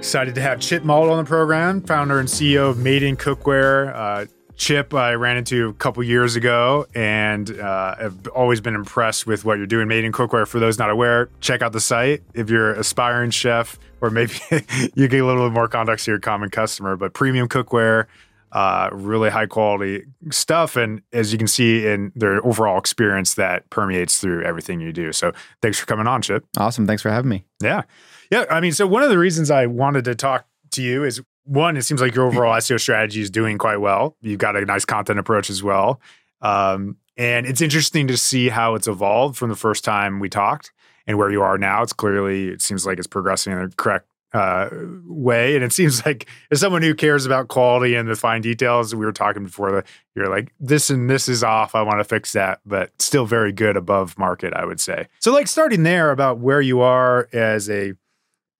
Excited to have Chip Malt on the program, founder and CEO of Made in Cookware. Uh, Chip, I ran into a couple years ago and uh, have always been impressed with what you're doing. Made in Cookware, for those not aware, check out the site. If you're an aspiring chef, or maybe you get a little bit more context to your common customer, but premium cookware, uh, really high quality stuff. And as you can see in their overall experience, that permeates through everything you do. So thanks for coming on, Chip. Awesome. Thanks for having me. Yeah. Yeah. I mean, so one of the reasons I wanted to talk to you is one, it seems like your overall SEO strategy is doing quite well. You've got a nice content approach as well. Um, and it's interesting to see how it's evolved from the first time we talked and where you are now. It's clearly, it seems like it's progressing in the correct uh, way. And it seems like as someone who cares about quality and the fine details, we were talking before, you're like, this and this is off. I want to fix that, but still very good above market, I would say. So, like, starting there about where you are as a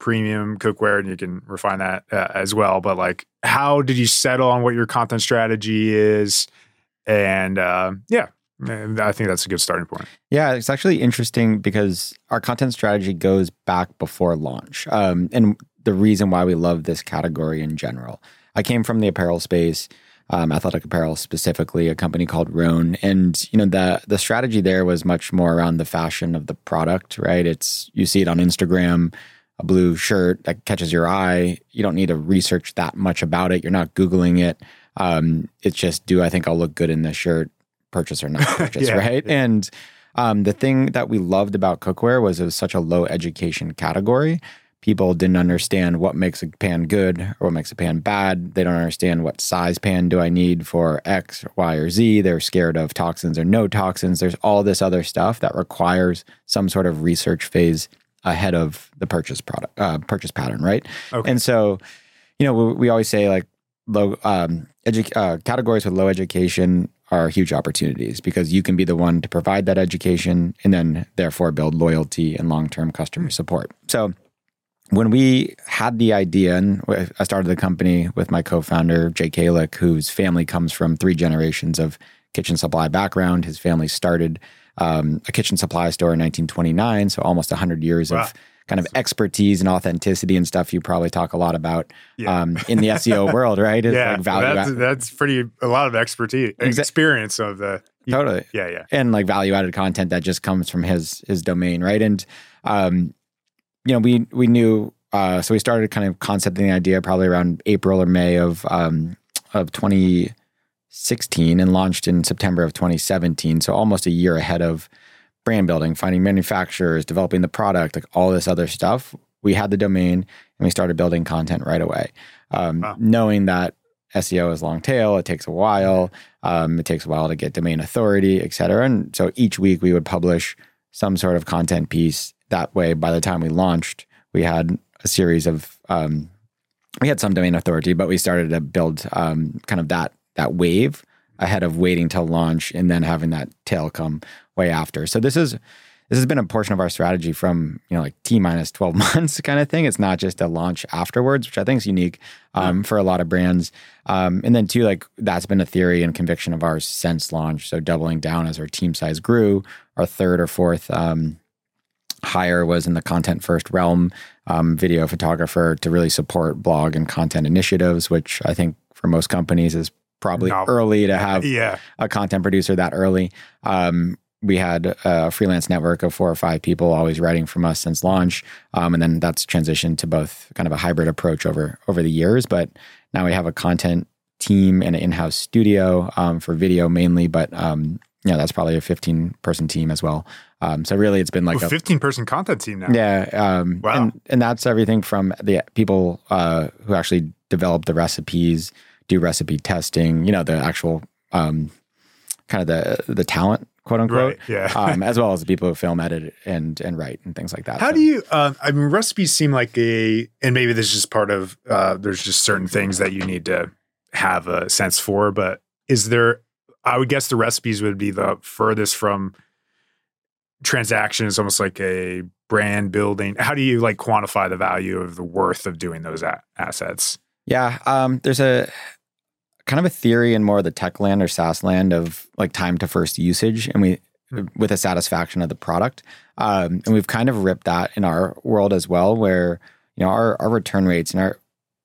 premium cookware and you can refine that uh, as well but like how did you settle on what your content strategy is and uh, yeah I think that's a good starting point. Yeah, it's actually interesting because our content strategy goes back before launch. Um, and the reason why we love this category in general. I came from the apparel space, um, athletic apparel specifically, a company called Rhone. And, you know, the the strategy there was much more around the fashion of the product, right? It's you see it on Instagram a blue shirt that catches your eye, you don't need to research that much about it. You're not Googling it. Um, it's just, do I think I'll look good in this shirt? Purchase or not purchase, yeah, right? Yeah. And um, the thing that we loved about cookware was it was such a low education category. People didn't understand what makes a pan good or what makes a pan bad. They don't understand what size pan do I need for X, Y, or Z. They're scared of toxins or no toxins. There's all this other stuff that requires some sort of research phase ahead of the purchase product uh, purchase pattern, right? Okay. And so, you know, we, we always say like low um, edu- uh, categories with low education are huge opportunities because you can be the one to provide that education and then therefore build loyalty and long term customer hmm. support. So when we had the idea, and I started the company with my co-founder Jake Kalick, whose family comes from three generations of kitchen supply background. His family started um, a kitchen supply store in 1929, so almost 100 years wow. of kind of expertise and authenticity and stuff you probably talk a lot about yeah. um, in the SEO world, right? It's yeah, like value that's, that's, pretty a lot of expertise, experience of the totally, yeah, yeah, and like value added content that just comes from his his domain, right? And um, you know, we we knew, uh, so we started kind of concepting the idea probably around April or May of um, of 2016 and launched in September of 2017. So almost a year ahead of brand building, finding manufacturers, developing the product, like all this other stuff. We had the domain and we started building content right away, um, wow. knowing that SEO is long tail. It takes a while. Um, it takes a while to get domain authority, et cetera. And so each week we would publish some sort of content piece. That way, by the time we launched, we had a series of um, we had some domain authority, but we started to build um, kind of that that wave ahead of waiting to launch and then having that tail come way after. So this is this has been a portion of our strategy from you know like t minus 12 months kind of thing it's not just a launch afterwards which i think is unique um, for a lot of brands um, and then too like that's been a theory and conviction of ours since launch so doubling down as our team size grew our third or fourth um, hire was in the content first realm um, video photographer to really support blog and content initiatives which i think for most companies is probably no. early to have yeah. a content producer that early. Um, we had a freelance network of four or five people always writing from us since launch, um, and then that's transitioned to both kind of a hybrid approach over over the years. But now we have a content team and an in-house studio um, for video mainly, but um, yeah, that's probably a 15 person team as well. Um, so really, it's been like a 15 person content team now. Yeah. Um, wow. And, and that's everything from the people uh, who actually develop the recipes do recipe testing, you know, the actual um, kind of the the talent, quote unquote, right, yeah, um, as well as the people who film, edit, and and write and things like that. How so. do you? Uh, I mean, recipes seem like a, and maybe this is just part of. Uh, there's just certain things that you need to have a sense for, but is there? I would guess the recipes would be the furthest from transaction. Is almost like a brand building. How do you like quantify the value of the worth of doing those a- assets? Yeah, um, there's a kind of a theory in more of the tech land or SaaS land of like time to first usage. And we with a satisfaction of the product. Um, and we've kind of ripped that in our world as well, where you know our, our return rates and our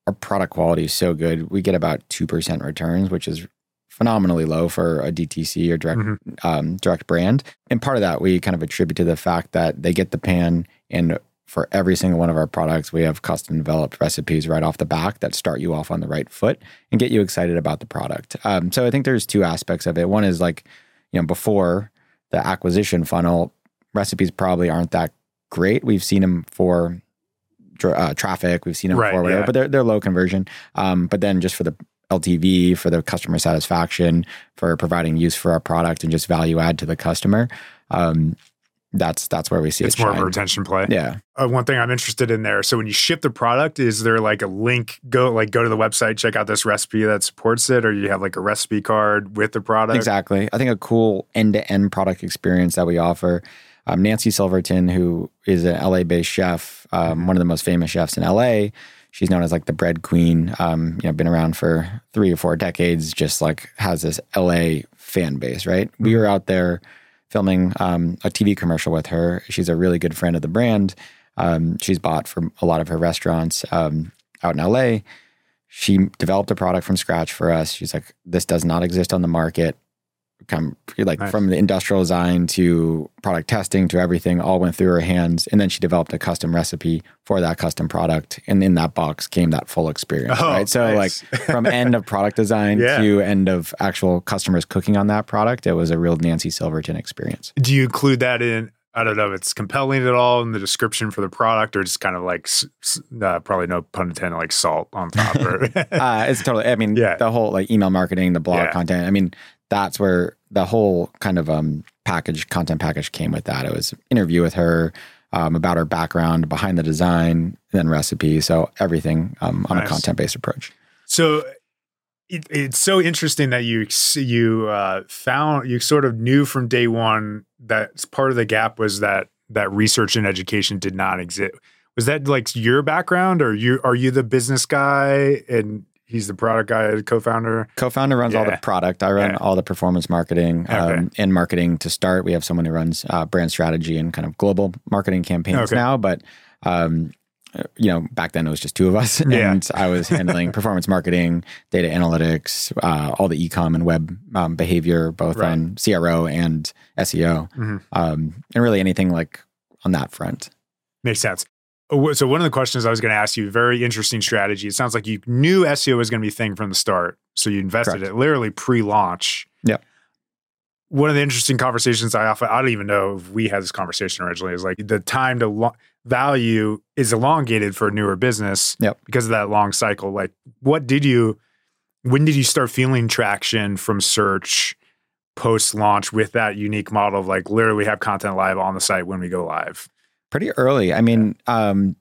our product quality is so good. We get about two percent returns, which is phenomenally low for a DTC or direct Mhm. um, direct brand. And part of that we kind of attribute to the fact that they get the pan, and for every single one of our products, we have custom developed recipes right off the back that start you off on the right foot and get you excited about the product. Um, so I think there's two aspects of it. One is like, you know, before the acquisition funnel, recipes probably aren't that great. We've seen them for uh, traffic, we've seen them Right, for whatever, yeah. but they're they're low conversion. Um, but then just for the LTV, for the customer satisfaction, for providing use for our product and just value add to the customer, um, that's that's where we see it. It's it more of a retention play. Yeah, Uh, one thing I'm interested in there. So when you ship the product, is there like a link? Go like go to the website, check out this recipe that supports it, or you have like a recipe card with the product. Exactly. I think a cool end to end product experience that we offer. Um, Nancy Silverton, who is an LA based chef, um, one of the most famous chefs in LA. She's known as like the bread queen. Um, you know, been around for three or four decades. Just like has this LA fan base, right? We were out there filming um, a TV commercial with her. She's a really good friend of the brand. Um, she's bought from a lot of her restaurants um, out in LA. She developed a product from scratch for us. She's like, this does not exist on the market. Come like Nice. from the industrial design to product testing to everything, all went through her hands. And then she developed a custom recipe for that custom product. And in that box came that full experience. Oh, right. So nice. like from end of product design Yeah. to end of actual customers cooking on that product, it was a real Nancy Silverton experience. Do you include that in? I don't know if it's compelling at all in the description for the product, or just kind of like uh, probably no pun intended, like salt on top. Or uh, it's totally. I mean, Yeah. the whole like email marketing, the blog Yeah. content. I mean, that's where the whole kind of um package, content package came with that. It was interview with her um, about her background, behind the design, then recipe. So everything um, on Nice. a content based approach. So it, it's so interesting that you you uh, found you sort of knew from day one that part of the gap was that that research and education did not exist. Was that like your background, or you are you the business guy and he's the product guy, co-founder? Co-founder runs all the product. I run Yeah. all the performance marketing um, and marketing to start. We have someone who runs uh, brand strategy and kind of global marketing campaigns Okay. now, but um, uh, you know, back then it was just two of us, Yeah. and I was handling performance marketing, data analytics, uh, all the e-com and web um, behavior, both Right. on CRO and SEO, Mhm. um, and really anything like on that front. Makes sense. Oh, So one of the questions I was going to ask you, very interesting strategy. It sounds like you knew SEO was going to be a thing from the start, so you invested Correct. it literally pre-launch. Yeah. One of the interesting conversations I often, I don't even know if we had this conversation originally, is like the time to lo- value is elongated for a newer business Yep. because of that long cycle. Like, what did you, when did you start feeling traction from search post launch with that unique model of like literally have content live on the site when we go live? Pretty early. I mean, um,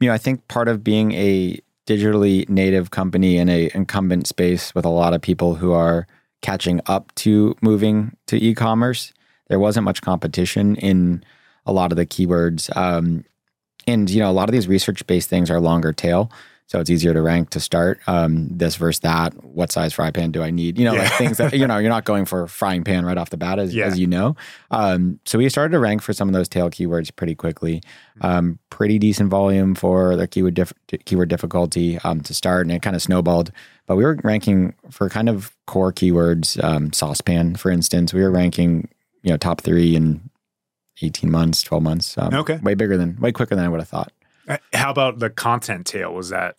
you know, I think part of being a digitally native company in a incumbent space with a lot of people who are catching up to moving to e-commerce, there wasn't much competition in a lot of the keywords. Um, and you know, a lot of these research-based things are longer tail, so it's easier to rank to start. Um, this versus that. What size fry pan do I need? You know, like things that you know you're not going for frying pan right off the bat, as, Yeah. as you know. Um, so we started to rank for some of those tail keywords pretty quickly. Um, pretty decent volume for the keyword dif- keyword difficulty um, to start, and it kind of snowballed. But we were ranking for kind of core keywords, um, saucepan, for instance. We were ranking, you know, top three in 18 months, 12 months. Um, Okay. way bigger than, way quicker than I would have thought. Uh, How about the content tail? Was that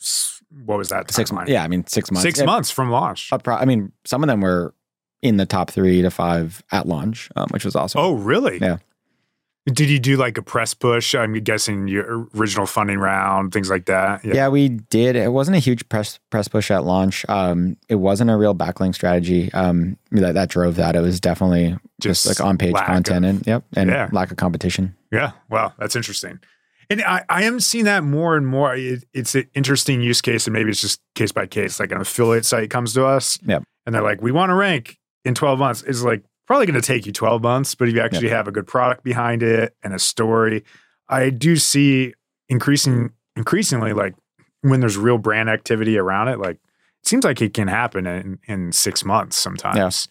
what was that? Six months. Yeah, I mean, six months. six It- months from launch. pro- I mean, some of them were in the top three to five at launch, um, which was awesome. Oh, really? Yeah. Did you do like a press push? I'm guessing your original funding round, things like that. Yeah. we did. It wasn't a huge press press push at launch. Um, it wasn't a real backlink strategy um, that that drove that. It was definitely just, Just like on page content of- and yep, and Yeah. lack of competition. Yeah. Wow, that's interesting. And I, I am seeing that more and more. It, it's an interesting use case, and maybe it's just case by case. Like an affiliate site comes to us, Yep. and they're like, "We want to rank in 12 months." It's like probably going to take you 12 months, but if you actually have a good product behind it and a story, I do see increasing increasingly like when there's real brand activity around it. Like it seems like it can happen in in six months sometimes.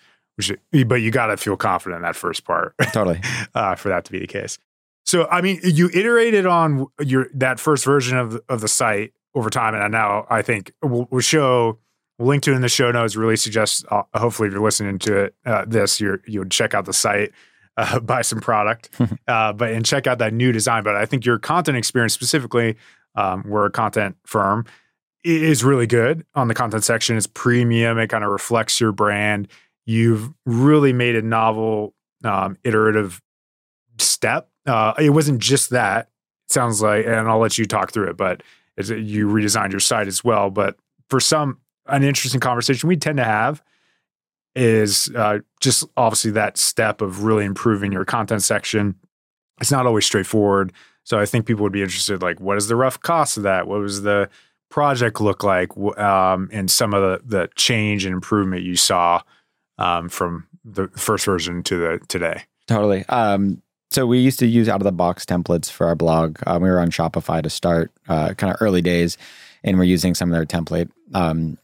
but you got to feel confident in that first part. Totally. uh, for that to be the case. So, I mean, you iterated on your that first version of the, of the site over time, and now I think we'll, we'll show we'll link to it in the show notes. Really suggest, uh, hopefully, if you're listening to it, uh, this, you you would check out the site, uh, buy some product, uh, but and check out that new design. But I think your content experience specifically, um, we're a content firm, is really good on the content section. It's premium. It kind of reflects your brand. You've really made a novel, um, iterative step uh, it wasn't just that. Sounds like, and I'll let you talk through it, but you redesigned your site as well. But for some, an interesting conversation we tend to have is uh, just obviously that step of really improving your content section. It's not always straightforward. So I think people would be interested, like, what is the rough cost of that? What was the project look like? Um, and some of the, the change and improvement you saw um, from the first version to the today. Totally. Um, so we used to use out of the box templates for our blog. Um, we were on Shopify to start, uh, kind of early days, and we're using some of their template um,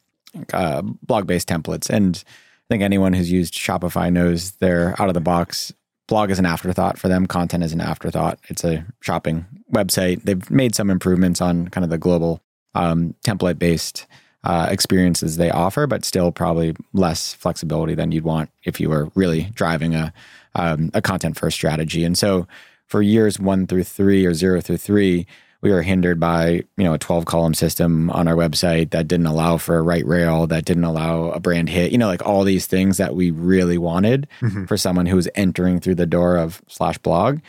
uh, blog based templates. And I think anyone who's used Shopify knows they're out of the box. Blog is an afterthought for them. Content is an afterthought. It's a shopping website. They've made some improvements on kind of the global um, template based uh, experiences they offer, but still probably less flexibility than you'd want if you were really driving a um, a content first strategy. And so for years one through three or zero through three, we were hindered by you know a 12 column system on our website that didn't allow for a right rail that didn't allow a brand hit you know like all these things that we really wanted mm-hmm. for someone who was entering through the door of slash blog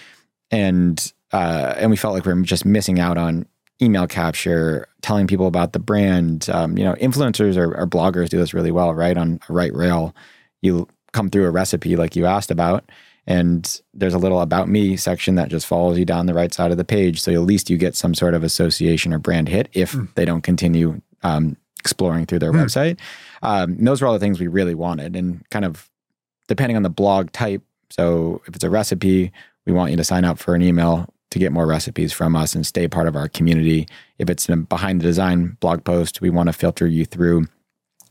and uh, and we felt like we were just missing out on email capture telling people about the brand um, you know influencers or, or bloggers do this really well right on a right rail you come through a recipe like you asked about. And there's a little about me section that just follows you down the right side of the page. So at least you get some sort of association or brand hit if mm. they don't continue um, exploring through their mm. website. Um, those were all the things we really wanted. And kind of depending on the blog type. So if it's a recipe, we want you to sign up for an email to get more recipes from us and stay part of our community. If it's a behind the design blog post, we want to filter you through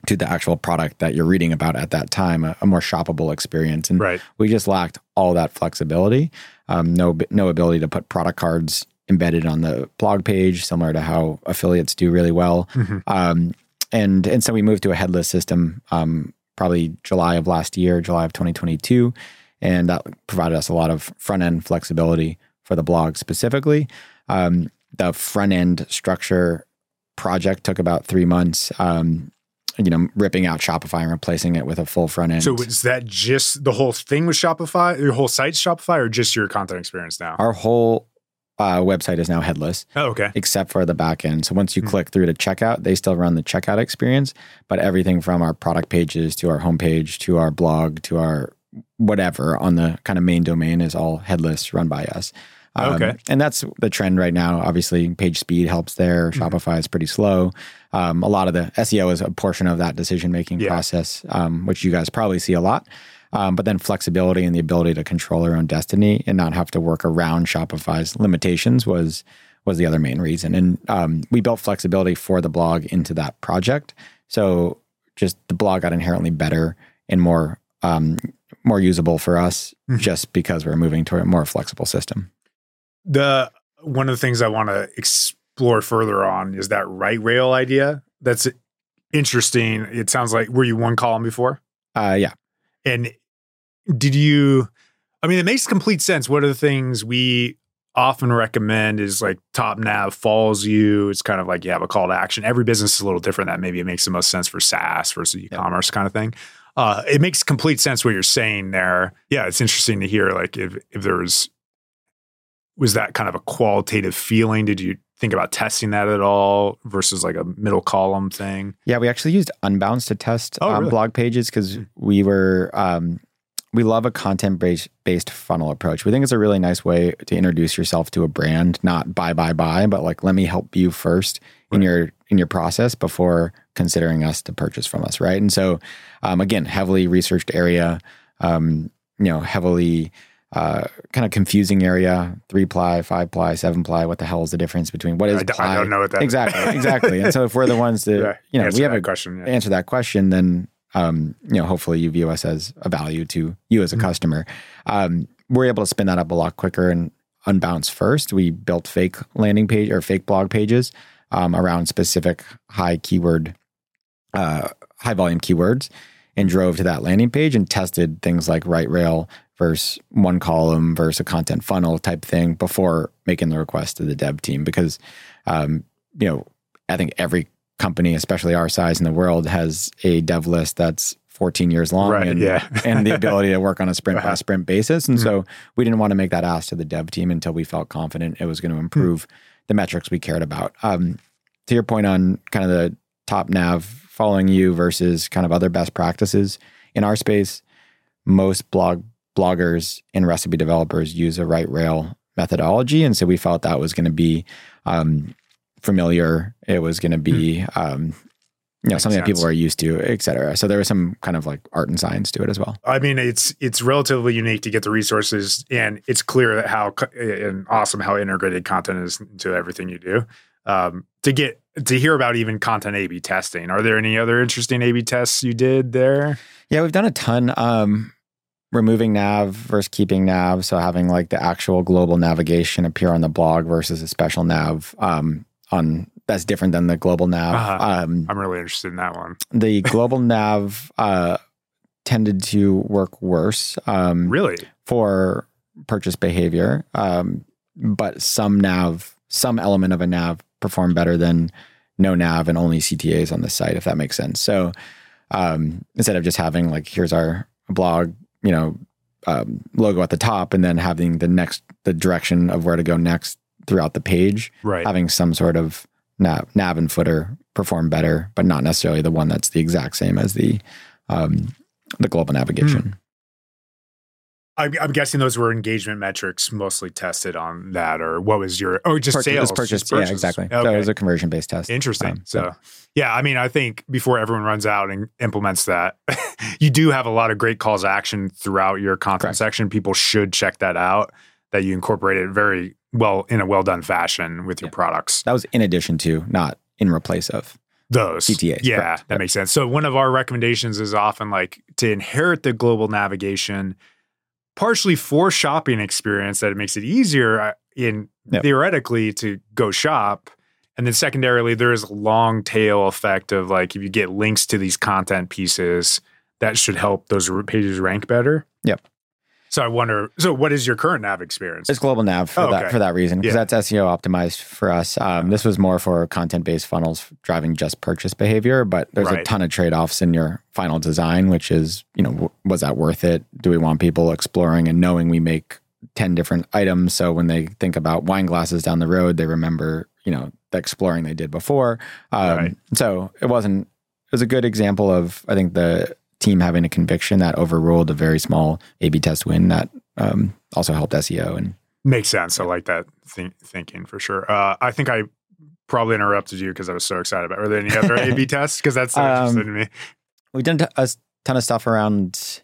to the actual product that you're reading about at that time, a, a more shoppable experience. And right. we just lacked all that flexibility. Um, no, no ability to put product cards embedded on the blog page, similar to how affiliates do really well. Mm-hmm. Um, and and so we moved to a headless system, um, probably July of last year, July of 2022, and that provided us a lot of front end flexibility for the blog specifically. Um, the front end structure project took about three months. Um, you know, ripping out Shopify and replacing it with a full front end. So is that just the whole thing with Shopify? Your whole site's Shopify, or just your content experience now? Our whole uh, website is now headless. Oh, okay. Except for the back end. So once you mm-hmm. click through to checkout, they still run the checkout experience, but everything from our product pages to our homepage to our blog to our whatever on the kind of main domain is all headless, run by us. Um, okay. And that's the trend right now. Obviously, page speed helps there. Mm-hmm. Shopify is pretty slow. Um, a lot of the SEO is a portion of that decision making yeah. process, um, which you guys probably see a lot. Um, but then flexibility and the ability to control our own destiny and not have to work around Shopify's limitations was was the other main reason. And um, we built flexibility for the blog into that project. So just the blog got inherently better and more um, more usable for us, mm-hmm. just because we're moving to a more flexible system. The one of the things I want to explore further on is that right rail idea. That's interesting. It sounds like were you one column before? Uh, yeah. And did you? I mean, it makes complete sense. One of the things we often recommend is like top nav follows you. It's kind of like you have a call to action. Every business is a little different. That maybe it makes the most sense for SaaS versus e-commerce kind of thing. Uh, it makes complete sense what you're saying there. Yeah, it's interesting to hear like if if there was was that kind of a qualitative feeling? Did you think about testing that at all versus like a middle column thing? Yeah, we actually used Unbounce to test oh, um, really? blog pages because we were um, we love a content based funnel approach. We think it's a really nice way to introduce yourself to a brand, not buy buy buy, but like let me help you first right. in your in your process before considering us to purchase from us, right? And so, um, again, heavily researched area, um, you know, heavily uh, kind of confusing area three ply five ply seven ply what the hell is the difference between what is I, ply? I don't know what that exactly exactly and so if we're the ones that yeah, you know we have a question yeah. answer that question then um, you know, hopefully you view us as a value to you as a Mhm. customer. Um, we're able to spin that up a lot quicker and Unbounce first. We built fake landing page or fake blog pages um, around specific high keyword, uh, high volume keywords, and drove to that landing page and tested things like right rail versus one column versus a content funnel type thing before making the request to the dev team because um, you know I think every company, especially our size in the world, has a dev list that's 14 years long Right, and, yeah. and the ability to work on a sprint by Uh-huh. sprint basis. And so we didn't want to make that ask to the dev team until we felt confident it was going to improve the metrics we cared about. Um, to your point on kind of the top nav following you versus kind of other best practices in our space, most blog bloggers and recipe developers use a right rail methodology, and so we felt that was going to be um, familiar. It was going to be um, you know Makes something that people are used to, et cetera. So there was some kind of like art and science to it as well. I mean, it's it's relatively unique to get the resources, and it's clear that how and awesome how integrated content is into everything you do. Um, to get to hear about even content A/B testing, are there any other interesting A/B tests you did there? Yeah, we've done a ton. Um, removing nav versus keeping nav. So having like the actual global navigation appear on the blog versus a special nav um, on that's different than the global nav. Uh-huh. Um, I'm really interested in that one. the global nav uh, tended to work worse um, Really? for purchase behavior, um, but some nav, some element of a nav performed better than no nav and only CTAs on the site, if that makes sense. So um, instead of just having like here's our blog, you know, um, logo at the top, and then having the next the direction of where to go next throughout the page, Right. having some sort of nav, nav and footer perform better, but not necessarily the one that's the exact same as the um, the global navigation. I'm, I'm guessing those were engagement metrics mostly tested on that, or what was your? Oh, just Purchase- sales. purchase, just yeah, purchase. exactly. So it was a conversion based test. Interesting. Um, so, yeah, I mean, I think before everyone runs out and implements that, you do have a lot of great calls to action throughout your content Correct. section. People should check that out. That you incorporate it very well in a well done fashion with your Yeah. products. that was in addition to, not in replace of. Those CTAs, yeah, correct. that Yep. makes sense. So one of our recommendations is often like to inherit the global navigation, partially for shopping experience that it makes it easier uh, in Yep. theoretically to go shop. And then secondarily, there is a long tail effect of like if you get links to these content pieces, that should help those pages rank better. Yep. So I wonder. So what is your current nav experience? It's global nav for Oh, that for that reason because Yeah. that's SEO optimized for us. Um, this was more for content based funnels driving just purchase behavior, but there's a ton of trade offs in your final design, which is you know was that worth it? Do we want people exploring and knowing we make ten different items, so when they think about wine glasses down the road, they remember you know the exploring they did before. Um, Right. So it wasn't. It was a good example of I think the team having a conviction that overruled a very small A/B test win that um, also helped SEO and Makes sense. I like that think, thinking for sure. Uh, I think I probably interrupted you because I was so excited about. Are there any other A/B tests? Because that's so Um, interesting to me. we've done a ton of stuff around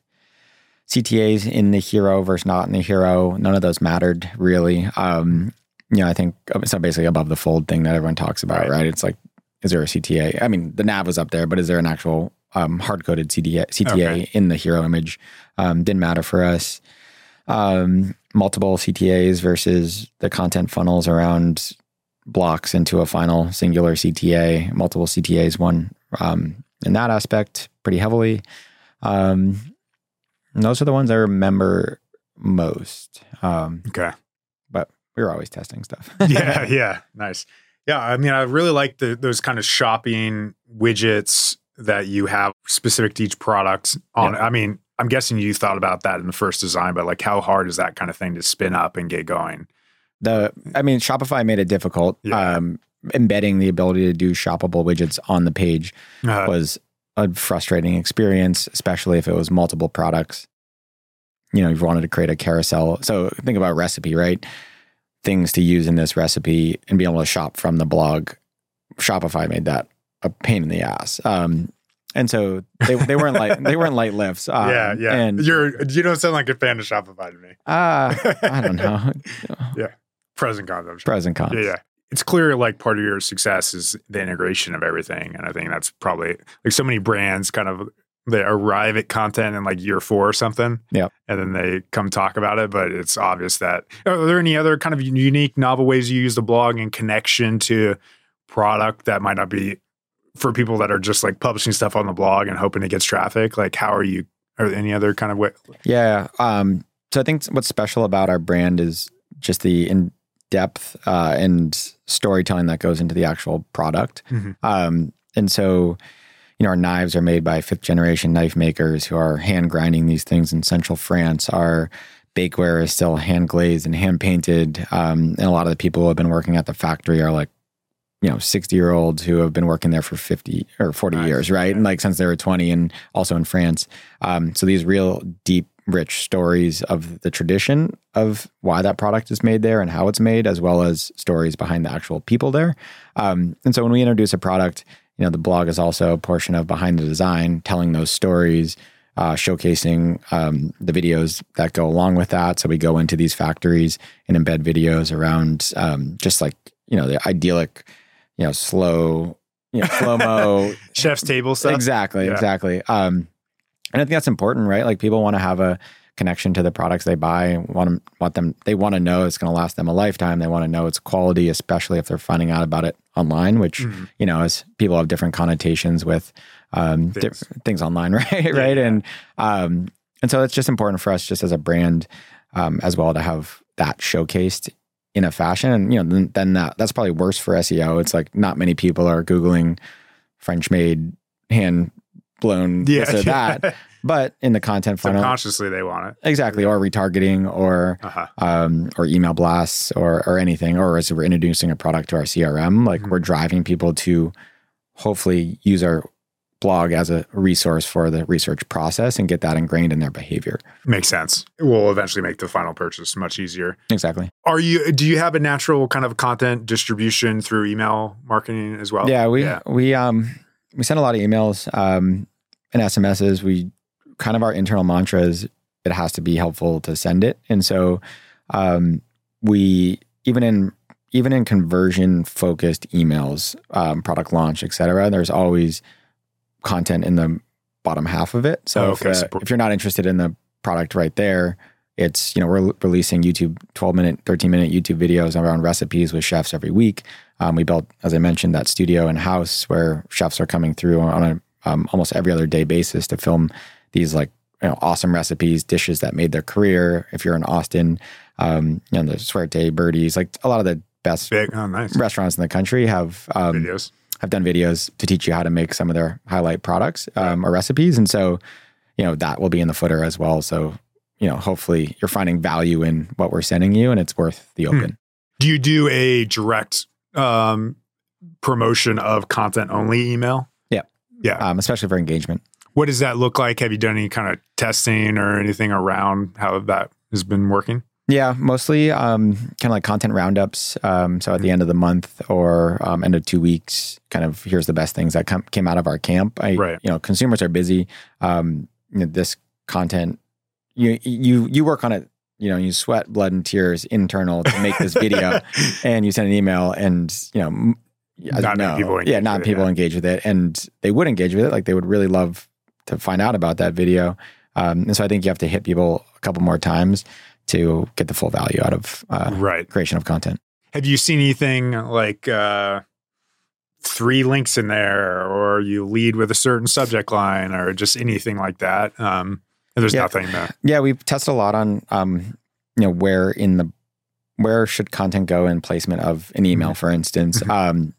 CTAs in the hero versus not in the hero. None of those mattered really. Um, you know, I think so. Basically, above the fold thing that everyone talks about, Right. right? It's like, is there a CTA? I mean, the nav was up there, but is there an actual um, hard coded CTA, CTA Okay. in the hero image? Um, didn't matter for us. Um, multiple CTAs versus the content funnels around blocks into a final singular CTA. Multiple CTAs won um, in that aspect pretty heavily. Um, those are the ones I remember most. Um, Okay. but we were always testing stuff. yeah, yeah, nice. Yeah, I mean, I really like the those kind of shopping widgets that you have specific to each product. On, I mean, I'm guessing you thought about that in the first design, but like, how hard is that kind of thing to spin up and get going? the I mean, Shopify made it difficult. Yeah. Um, embedding the ability to do shoppable widgets on the page Uh, was a frustrating experience, especially if it was multiple products. You know, you've wanted to create a carousel. So think about recipe, right? Things to use in this recipe and be able to shop from the blog. Shopify made that a pain in the ass. Um, and so they, they weren't light they weren't light lifts. Um, yeah, yeah. And You're you don't sound like a fan of Shopify to me. uh, I don't know. Pros and cons. I'm sure. Pros and cons. Yeah, yeah. It's clear like part of your success is the integration of everything. And I think that's probably like so many brands kind of they arrive at content in like year four or something. Yeah. And then they come talk about it. But it's obvious that are there any other kind of unique, novel ways you use the blog in connection to product that might not be for people that are just like publishing stuff on the blog and hoping it gets traffic? Like how are you or any other kind of way? Yeah. Um, so I think what's special about our brand is just the in depth uh, and storytelling that goes into the actual product. Mhm. Um, and so, you know, our knives are made by fifth generation knife makers who are hand grinding these things in central France. Our bakeware is still hand glazed and hand painted. Um, and a lot of the people who have been working at the factory are like, you know, 60 year olds who have been working there for 50 or 40 Nice. years, right? And like since they were 20 and also in France. Um, so these real deep, rich stories of the tradition of why that product is made there and how it's made, as well as stories behind the actual people there. Um, and so when we introduce a product, you know, the blog is also a portion of behind the design, telling those stories, uh, showcasing um, the videos that go along with that. So we go into these factories and embed videos around um, just like you know the idyllic, you know, slow, you know, slow mo Chef's table stuff. Exactly, Yeah. exactly. Um, and I think that's important, right? Like people want to have a connection to the products they buy. Want them, want them. They want to know it's going to last them a lifetime. They want to know it's quality, especially if they're finding out about it online. Which Mhm. you know, as people have different connotations with um, Things. things. things online, right? right, yeah. and um, and so it's just important for us, just as a brand, um, as well, to have that showcased in a fashion. And you know, then, then that that's probably worse for SEO. It's like not many people are googling French made hand blown Yeah. this or that. But in the content funnel, Subconsciously, they want it. exactly, or retargeting, or Uh-huh. um, or email blasts, or or anything, or as we're introducing a product to our CRM, like Mhm. we're driving people to hopefully use our blog as a resource for the research process and get that ingrained in their behavior. Makes sense. It will eventually make the final purchase much easier. Exactly. Are you? Do you have a natural kind of content distribution through email marketing as well? yeah, we yeah. we um we send a lot of emails um and SMSs. We kind of our internal mantra is it has to be helpful to send it, and so um we even in even in conversion focused emails, um, product launch, et cetera, there's always content in the bottom half of it. So Oh, if, okay, uh, support- if you're not interested in the product right there, it's you know we're releasing YouTube 12 minute, 13 minute YouTube videos around recipes with chefs every week. Um, we built, as I mentioned, that studio and house where chefs are coming through on a um, almost every other day basis to film these like you know awesome recipes, dishes that made their career. If you're in Austin, um, you know the Suerte Birdie's, like a lot of the best Big. Oh, nice. restaurants in the country have um, Videos. Have done videos to teach you how to make some of their highlight products um, or recipes, and so you know that will be in the footer as well. So you know, hopefully you're finding value in what we're sending you, and it's worth the Hmm. open. Do you do a direct um, promotion of content only email? Yeah. Yeah. Um, especially for engagement. What does that look like? Have you done any kind of testing or anything around how that has been working? Yeah, mostly um, kind of like content roundups. Um, so at the end of the month or um, end of two weeks, kind of here's the best things that come, came out of our camp. I, Right. You know, consumers are busy. Um, you know, this content, you you you work on it. You know, you sweat blood and tears internal to make this video, and you send an email, and you know, m- Not know, people yeah, not with it, people yeah. engage with it, and they would engage with it. Like they would really love to find out about that video. Um, and so I think you have to hit people a couple more times to get the full value out of uh, right. creation of content. Have you seen anything like uh, three links in there, or you lead with a certain subject line, or just anything like that? Um, there's Yeah. nothing there. Yeah, we've tested a lot on um, you know where in the where should content go in placement of an email, for instance. Mhm. Um,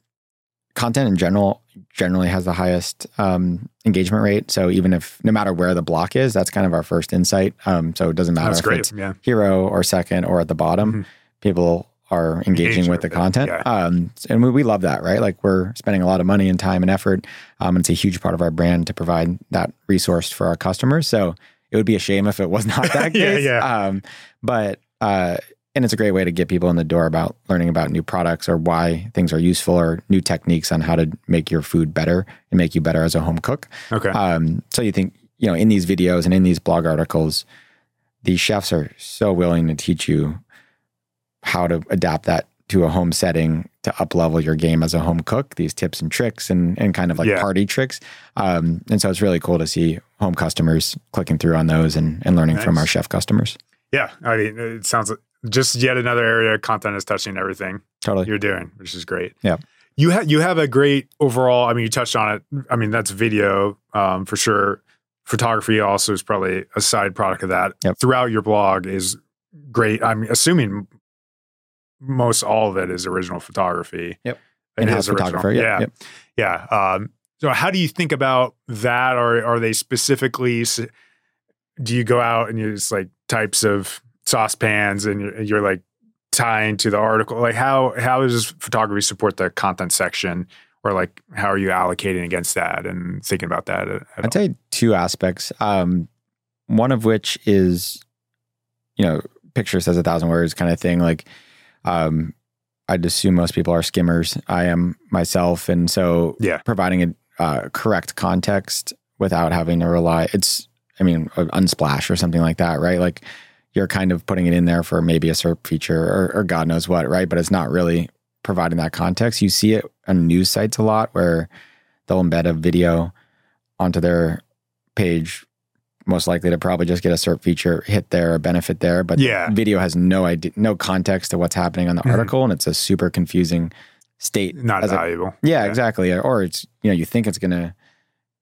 content in general generally has the highest um, engagement rate. So even if no matter where the block is, that's kind of our first insight. Um, so it doesn't matter That's if great. it's Yeah. hero or second or at the bottom, Mhm. people are engaging Engaging with the content. yeah. Um, and we, we love that, right? Like we're spending a lot of money and time and effort. Um, it's a huge part of our brand to provide that resource for our customers. So it would be a shame if it was not that Yeah, case. yeah. Um, but, uh, and it's a great way to get people in the door about learning about new products or why things are useful or new techniques on how to make your food better and make you better as a home cook. Okay. Um, so you think, you know, in these videos and in these blog articles, these chefs are so willing to teach you how to adapt that to a home setting to up level your game as a home cook, these tips and tricks and, and kind of like Yeah. party tricks. Um, and so it's really cool to see home customers clicking through on those and, and learning from our chef customers. Yeah, I mean, it sounds like just yet another area of content is touching everything Totally. you're doing, which is great. Yeah. You have you have a great overall. I mean, you touched on it. I mean, that's video um, for sure. Photography also is probably a side product of that. Yep. Throughout your blog is great. I'm assuming most all of it is original photography. Yep. It original. photographer. Yep. Yeah. Yep. Yeah. Um, so how do you think about that? Or are they specifically, do you go out and use like types of saucepans and you're, you're like tying to the article? Like how, how does photography support the content section? Or like, how are you allocating against that and thinking about that? At, at I'd say two aspects. Um, one of which is, you know, picture says a thousand words kind of thing. Like, um, I'd assume most people are skimmers. I am myself, and so Yeah. providing a uh, correct context without having to rely. It's, I mean, Unsplash or something like that, right? Like, you're kind of putting it in there for maybe a SERP feature or, or God knows what, right? But it's not really providing that context. You see it on news sites a lot where they'll embed a video onto their page, most likely to probably just get a SERP feature hit there, a benefit there. But Yeah. the video has no idea, no context to what's happening on the Mhm. article, and it's a super confusing state. Not as a- valuable. yeah, exactly. Or it's you know you think it's gonna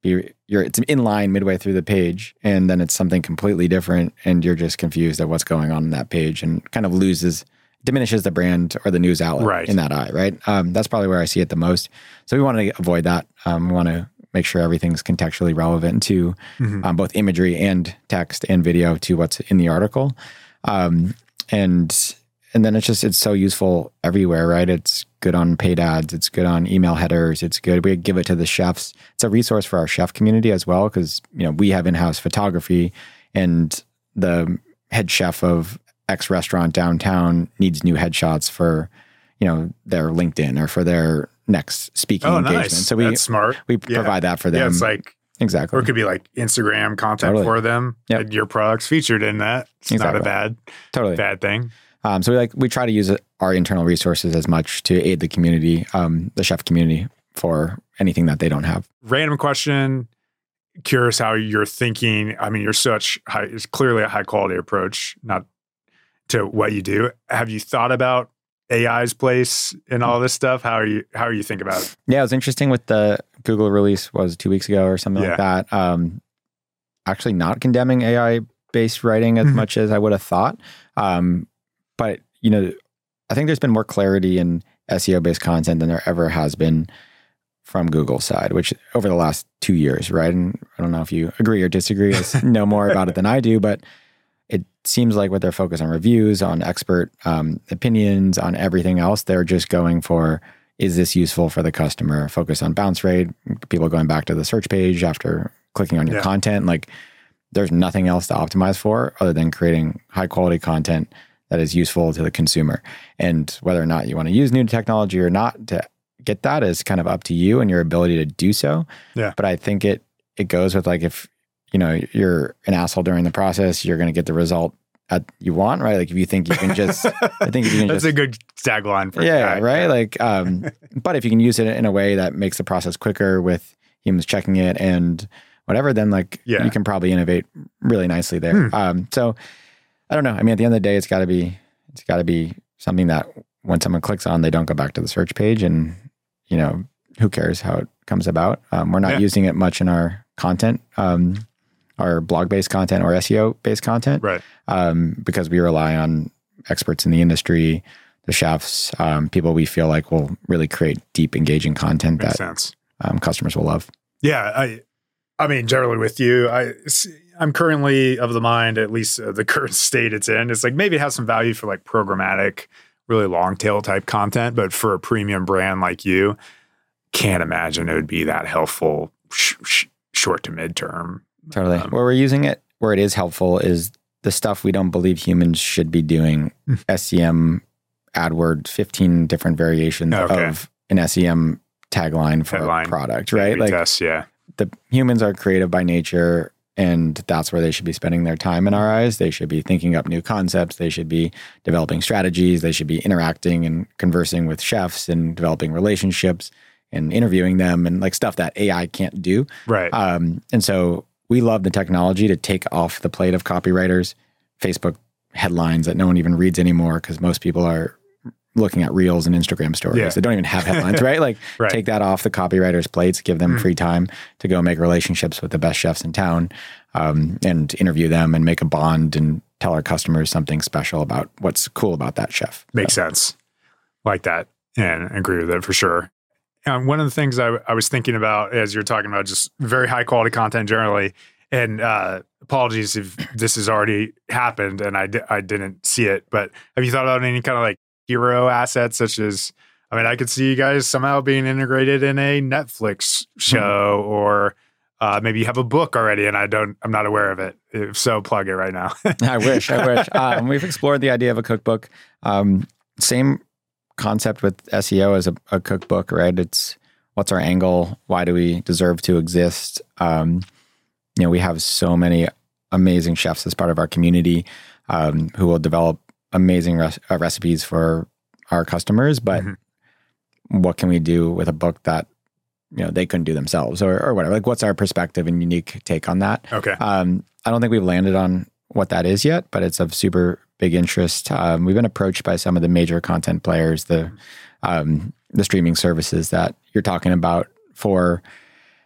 be you're it's in line midway through the page, and then it's something completely different, and you're just confused at what's going on in that page, and kind of loses diminishes the brand or the news outlet Right. in that eye. Right. Um, that's probably where I see it the most. So we want to avoid that. Um, we want to make sure everything's contextually relevant to Mhm. um, both imagery and text and video to what's in the article. Um, and and then it's just it's so useful everywhere, right? It's good on paid ads, it's good on email headers, it's good. We give it to the chefs. It's a resource for our chef community as well because you know we have in-house photography, and the head chef of X restaurant downtown needs new headshots for you know their LinkedIn or for their next speaking Oh, engagement. nice. So we That's smart. we Yeah. provide that for them. Yeah, it's like, exactly. or it could be like Instagram content Totally. for them. Yep. And your product's featured in that. It's not a bad, totally. bad thing. Um, so we like we try to use our internal resources as much to aid the community, um, the chef community, for anything that they don't have. random question. Curious how you're thinking. I mean, you're such high, it's clearly a high quality approach, not to what you do. Have you thought about AI's place in all this stuff? How are you, how are you think about it? Yeah, it was interesting with the Google release was two weeks ago or something Yeah. like that. Um, actually, not condemning AI based writing as Mhm. much as I would have thought. Um, but you know, I think there's been more clarity in SEO based content than there ever has been from Google's side, which over the last two years, right? And I don't know if you agree or disagree, as know more about it than I do, but it seems like with their focus on reviews, on expert um, opinions, on everything else, they're just going for is this useful for the customer? Focus on bounce rate, people going back to the search page after clicking on your Yeah. content. Like there's nothing else to optimize for other than creating high quality content that is useful to the consumer. And whether or not you want to use new technology or not to get that is kind of up to you and your ability to do so. Yeah. But I think it it goes with like if you know you're an asshole during the process, you're going to get the result at, you want, right? Like if you think you can just, I think you can That's just a good tagline for yeah, AI. right. Like, um, but if you can use it in a way that makes the process quicker with humans checking it and whatever, then like Yeah. you can probably innovate really nicely there. Hmm. Um, so I don't know. I mean, at the end of the day, it's got to be it's got to be something that when someone clicks on, they don't go back to the search page, and you know who cares how it comes about. Um, we're not Yeah. using it much in our content, um, our blog based content or SEO based content Right. um, because we rely on experts in the industry, the chefs, um, people we feel like will really create deep, engaging content Makes that sense. um, customers will love. Yeah, I, I mean, generally with you, I, I'm currently of the mind, at least uh, the current state it's in. It's like maybe it has some value for like programmatic, really long tail type content, but for a premium brand like you, can't imagine it would be that helpful sh- sh- short to midterm. Totally. Um, where we're using it, where it is helpful, is the stuff we don't believe humans should be doing. Hmm. SEM, AdWords, 15 different variations Okay. of an SEM tagline for Headline. a product, right? Like tests, yeah, the humans are creative by nature. And that's where they should be spending their time in our eyes. They should be thinking up new concepts. They should be developing strategies. They should be interacting and conversing with chefs and developing relationships and interviewing them and like stuff that AI can't do. Right. Um, and so we love the technology to take off the plate of copywriters, Facebook headlines that no one even reads anymore because most people are looking at reels and Instagram stories. Yeah. They don't even have headlines, right? Like Right. take that off the copywriters' plates, give them Mhm. free time to go make relationships with the best chefs in town um, and interview them and make a bond and tell our customers something special about what's cool about that chef. Makes sense. Like that. And I agree with that for sure. And one of the things I, I was thinking about as you're talking about just very high quality content generally, and uh, apologies if this has already happened and I, I didn't see it, but have you thought about any kind of like hero assets such as, I mean, I could see you guys somehow being integrated in a Netflix show or uh, maybe you have a book already and I don't, I'm not aware of it. If so, plug it right now. I wish. I wish. Um, we've explored the idea of a cookbook. Um, same concept with SEO as a, a cookbook, right? It's what's our angle? Why do we deserve to exist? Um, you know, we have so many amazing chefs as part of our community um, who will develop amazing res- uh, recipes for our customers. But Mhm. what can we do with a book that you know they couldn't do themselves, or, or whatever? Like, what's our perspective and unique take on that? okay. Um, I don't think we've landed on what that is yet, but it's of super big interest. Um, we've been approached by some of the major content players, the um, the streaming services that you're talking about for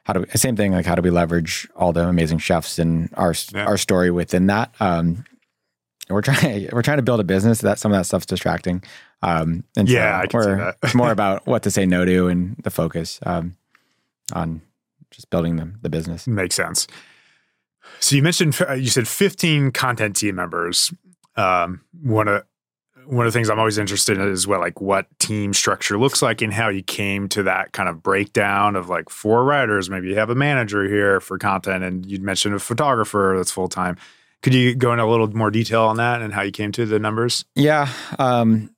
how do we, same thing like how do we leverage all the amazing chefs and our Yeah. our story within that. Um, we're trying we're trying to build a business that some of that stuff's distracting. Um, and so Yeah, I can see that. it's more about what to say no to and the focus um, on just building the, the business. Makes sense. So you mentioned uh, you said 15 content team members. Um, one of one of the things I'm always interested in is what like what team structure looks like and how you came to that kind of breakdown of like four writers. Maybe you have a manager here for content, and you mentioned a photographer that's full time. Could you go into a little more detail on that and how you came to the numbers? Yeah. Um,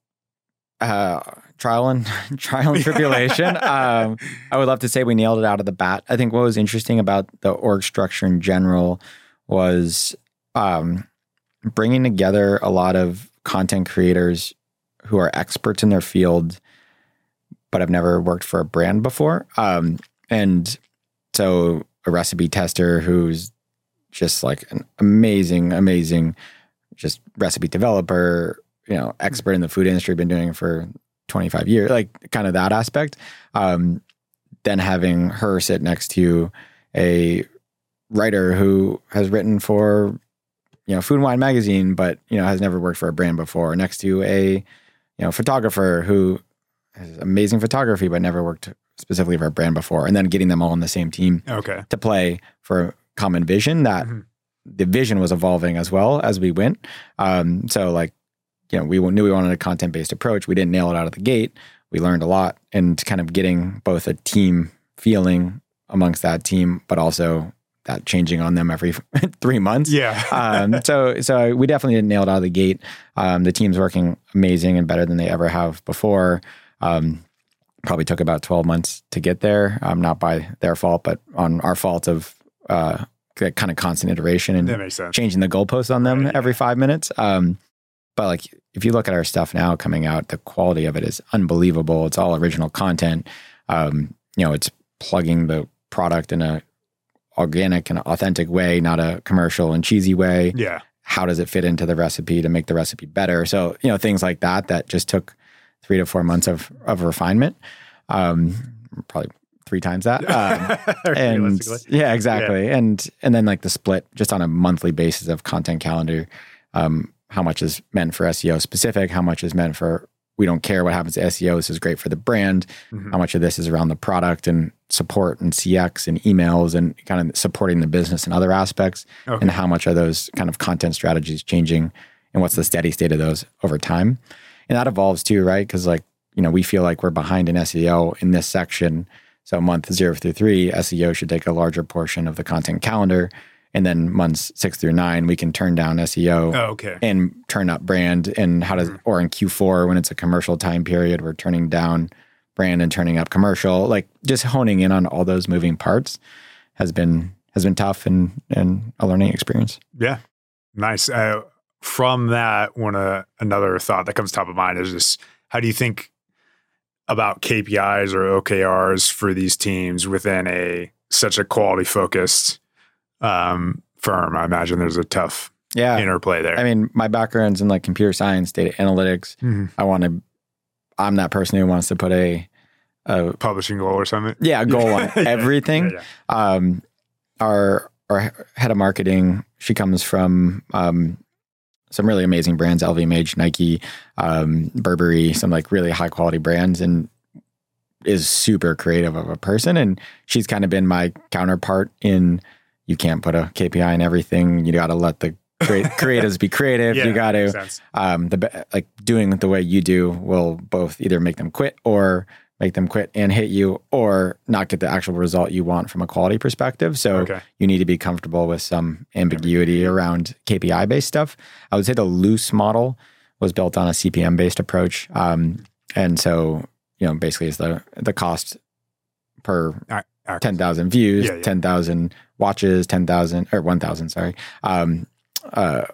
uh, trial and trial and tribulation. um, I would love to say we nailed it out of the bat. I think what was interesting about the org structure in general was um, bringing together a lot of content creators who are experts in their field, but have never worked for a brand before. Um, and so a recipe tester who's just like an amazing, amazing, just recipe developer, you know, expert in the food industry, been doing it for 25 years, like kind of that aspect. Um, then having her sit next to a writer who has written for, you know, Food and Wine magazine, but, you know, has never worked for a brand before, next to a, you know, photographer who has amazing photography, but never worked specifically for a brand before. And then getting them all on the same team Okay. to play for common vision that Mhm. the vision was evolving as well as we went. Um, so like, you know, we knew we wanted a content based approach. We didn't nail it out of the gate. We learned a lot and kind of getting both a team feeling amongst that team, but also that changing on them every three months. Yeah. um, so so we definitely didn't nail it out of the gate. Um, the team's working amazing and better than they ever have before. Um, probably took about 12 months to get there. Um, not by their fault, but on our fault of uh, kind of constant iteration and that changing the goalposts on them Right, every five minutes. Um, but like if you look at our stuff now coming out, the quality of it is unbelievable. It's all original content. Um, you know, it's plugging the product in a organic and authentic way, not a commercial and cheesy way. Yeah. How does it fit into the recipe to make the recipe better? So, you know, things like that that just took three to four months of of refinement. Um, probably three times that. Um, and yeah, exactly. And and then like the split just on a monthly basis of content calendar, um, how much is meant for SEO specific, how much is meant for we don't care what happens to SEO. This is great for the brand. Mhm. How much of this is around the product and support and CX and emails and kind of supporting the business and other aspects, Okay. and how much are those kind of content strategies changing, and what's the steady state of those over time, and that evolves too, right? Because like you know we feel like we're behind in SEO in this section. So month zero through three, SEO should take a larger portion of the content calendar. And then months six through nine, we can turn down SEO Oh, okay. and turn up brand. And how does, or in Q4, when it's a commercial time period, we're turning down brand and turning up commercial. Like just honing in on all those moving parts has been, has been tough and and a learning experience. Yeah, nice. Uh, from that, one uh, another thought that comes top of mind is just how do you think about KPIs or OKRs for these teams within a such a quality focused um, firm? I imagine there's a tough Yeah. interplay there. I mean, my background's in like computer science, data analytics. Mhm. I want to I'm that person who wants to put a a Publishing goal or something. yeah, goal on Yeah, everything. Yeah, yeah. um, our our head of marketing, she comes from um, some really amazing brands, LVMH, Nike, um, Burberry, some like really high quality brands, and is super creative of a person. And she's kind of been my counterpart in you can't put a KPI in everything. You got to let the creat- creatives be creative. Yeah, you got to um, the like doing it the way you do will both either make them quit or make them quit and hit you or not get the actual result you want from a quality perspective. So Okay. you need to be comfortable with some ambiguity around KPI based stuff. I would say the loose model was built on a CPM based approach. Um, and so, you know, basically is the the cost per Ac- 10,000 views, Yeah, yeah. 10,000 watches, 10,000 or 1,000, sorry. Um, uh,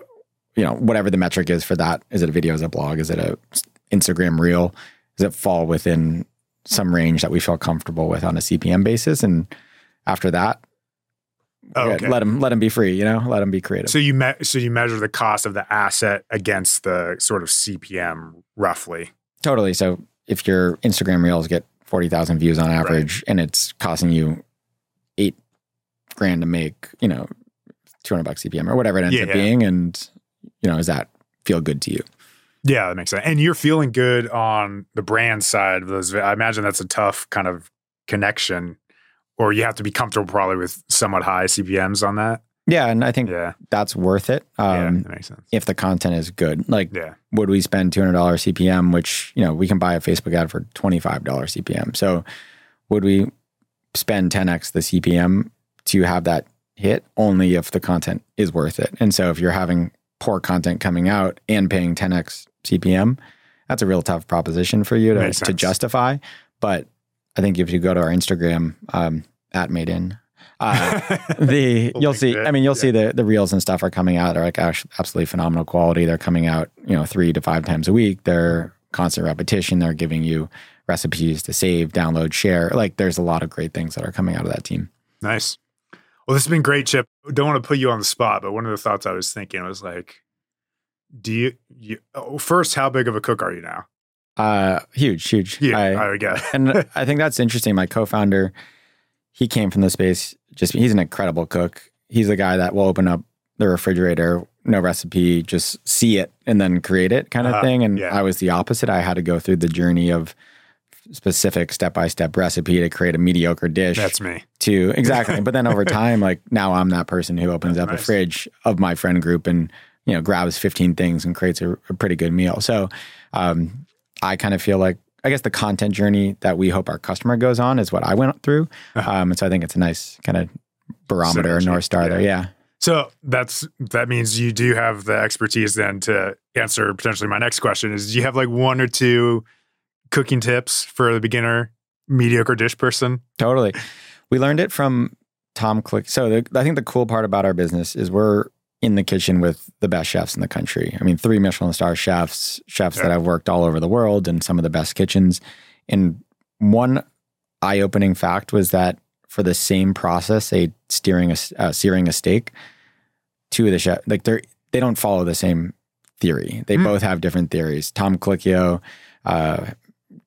you know, whatever the metric is for that. Is it a video? Is it a blog? Is it a Instagram reel? Does it fall within some range that we feel comfortable with on a CPM basis? And after that, Oh, okay. let them let them be free. You know, let them be creative. So you me- so you measure the cost of the asset against the sort of CPM roughly. totally. So if your Instagram reels get forty thousand views on average, and it's costing you eight grand to make, you know, two hundred bucks CPM or whatever it ends Yeah, up yeah. being, and you know, does that feel good to you? Yeah, that makes sense. And you're feeling good on the brand side of those. I imagine that's a tough kind of connection, or you have to be comfortable probably with somewhat high CPMS on that. Yeah, and I think Yeah, that's worth it. yeah, Um, that makes sense. if the content is good, like Yeah, would we spend two hundred dollars CPM, which you know we can buy a Facebook ad for twenty five dollars CPM. So would we spend ten x the CPM to have that hit? Only if the content is worth it. And so if you're having poor content coming out and paying ten x CPM, that's a real tough proposition for you to, Makes to sense. justify. But I think if you go to our Instagram um, at Made in. Uh, the We'll you'll see i mean you'll Yeah. see the the reels and stuff are coming out they're like absolutely phenomenal quality they're coming out you know three to five times a week they're constant repetition they're giving you recipes to save download share like there's a lot of great things that are coming out of that team nice. Well, this has been great, Chip. Don't want to put you on the spot, but one of the thoughts I was thinking was like, do you, you oh, first, how big of a cook are you now? uh huge huge Yeah, I- I, it. and I think that's interesting. My co-founder, he came from the space. Just he's an incredible cook. He's the guy that will open up the refrigerator, no recipe, just see it and then create it, kind of Uh-huh, thing. And yeah. I was the opposite. I had to go through the journey of specific step-by-step recipe to create a mediocre dish That's me. to exactly. but then over time, like now I'm that person who opens up Nice. a fridge of my friend group and you know grabs 15 things and creates a, a pretty good meal. So um, I kind of feel like I guess the content journey that we hope our customer goes on is what I went through. Uh-huh. Um, and so I think it's a nice kind of barometer or north star there. yeah. Yeah. So that's that means you do have the expertise then to answer potentially my next question is do you have like one or two cooking tips for the beginner mediocre dish person? Totally. We learned it from Tom Click. So the, I think the cool part about our business is we're in the kitchen with the best chefs in the country. I mean, three Michelin star chefs, chefs that Yeah. have worked all over the world in some of the best kitchens. And one eye opening fact was that for the same process, a steering a uh, searing a steak, two of the chef like they're they don't follow the same theory. They Hmm. both have different theories. Tom Colicchio, uh,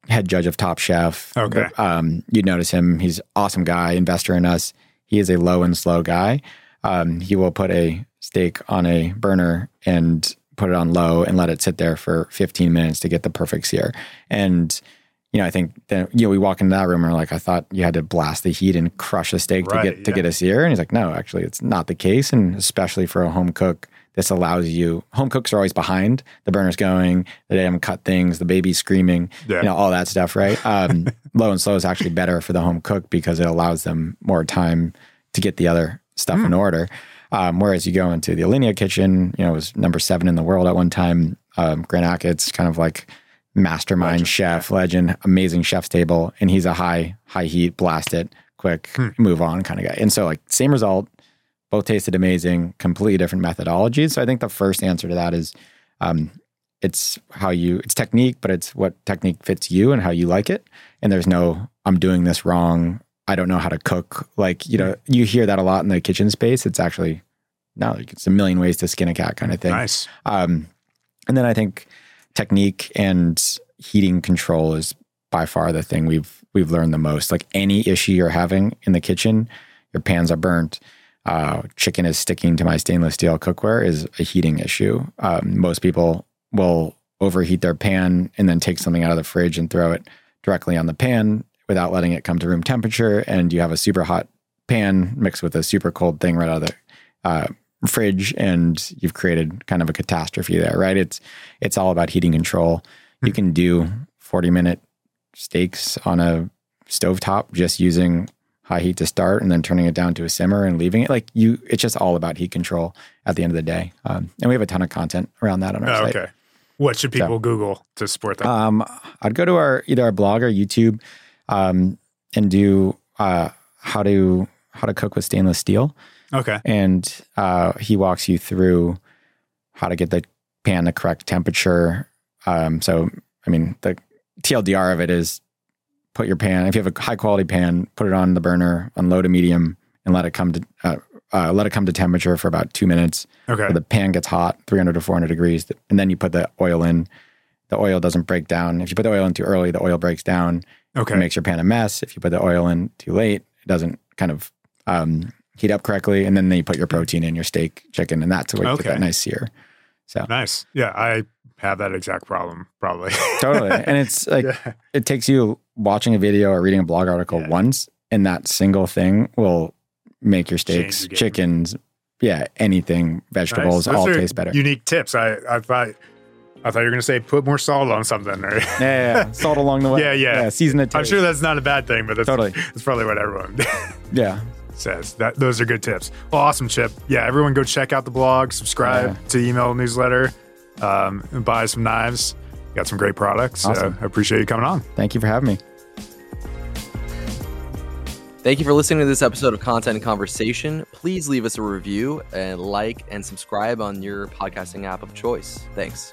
head judge of Top Chef. Okay. Um, you'd notice him. He's awesome guy, investor in us. He is a low and slow guy. Um, he will put a steak on a burner and put it on low and let it sit there for 15 minutes to get the perfect sear. And you know, I think that you know we walk into that room and we're like, I thought you had to blast the heat and crush the steak Right, to get to get a sear. And he's like, no, actually, it's not the case. And especially for a home cook, this allows you. Home cooks are always behind. The burner's going. They haven't cut things. The baby's screaming. Yeah. You know all that stuff, right? Um, low and slow is actually better for the home cook because it allows them more time to get the other stuff Hmm. in order. Um, whereas you go into the Alinea kitchen, you know, it was number seven in the world at one time. Um, Grant Achatz, kind of like mastermind Legend, chef, legend, amazing chef's table, and he's a high high heat, blast it, quick, Hmm. move on kind of guy. And so like same result, both tasted amazing, completely different methodologies. So I think the first answer to that is um, it's how you it's technique, but it's what technique fits you and how you like it. And there's no I'm doing this wrong. I don't know how to cook. Like, you know, you hear that a lot in the kitchen space. It's actually no, like it's a million ways to skin a cat kind of thing. Nice. Um, and then I think technique and heating control is by far the thing we've we've learned the most. Like any issue you're having in the kitchen, your pans are burnt, uh, chicken is sticking to my stainless steel cookware is a heating issue. Um, most people will overheat their pan and then take something out of the fridge and throw it directly on the pan without letting it come to room temperature, and you have a super hot pan mixed with a super cold thing right out of the uh, fridge and you've created kind of a catastrophe there, right? It's it's all about heating control. You can do 40 minute steaks on a stovetop just using high heat to start and then turning it down to a simmer and leaving it. Like you it's just all about heat control at the end of the day. Um, and we have a ton of content around that on our Oh, site. okay. What should people Google to support that? Um, I'd go to our either our blog or YouTube um, and do uh, how to how to cook with stainless steel okay. and uh, he walks you through how to get the pan the correct temperature. Um, so, I mean, the TLDR of it is put your pan. If you have a high quality pan, put it on the burner, unload a medium, and let it come to uh, uh, let it come to temperature for about two minutes. Okay. The pan gets hot, 300 to 400 degrees, and then you put the oil in. The oil doesn't break down. If you put the oil in too early, the oil breaks down. It makes your pan a mess. If you put the oil in too late, it doesn't kind of um, heat up correctly. And then you put your protein in your steak, chicken, and that's where you get Okay. that nice sear. So Nice. Yeah, I have that exact problem probably. totally. And it's like yeah. it takes you watching a video or reading a blog article Yeah. once, and that single thing will make your steaks, chickens, yeah, anything, vegetables, Nice. All are taste better. Unique tips. I, I thought I thought you were gonna say put more salt on something. Or yeah, yeah, yeah. salt along the way. Yeah, yeah. season it. I'm sure that's not a bad thing, but that's Totally. that's probably what everyone Yeah, says. That those are good tips. Well, awesome, Chip. Yeah, everyone go check out the blog, subscribe Yeah. to the email newsletter, um, and buy some knives. Got some great products. So I appreciate you coming on. thank you for having me. Thank you for listening to this episode of Content and Conversation. Please leave us a review and like and subscribe on your podcasting app of choice. Thanks.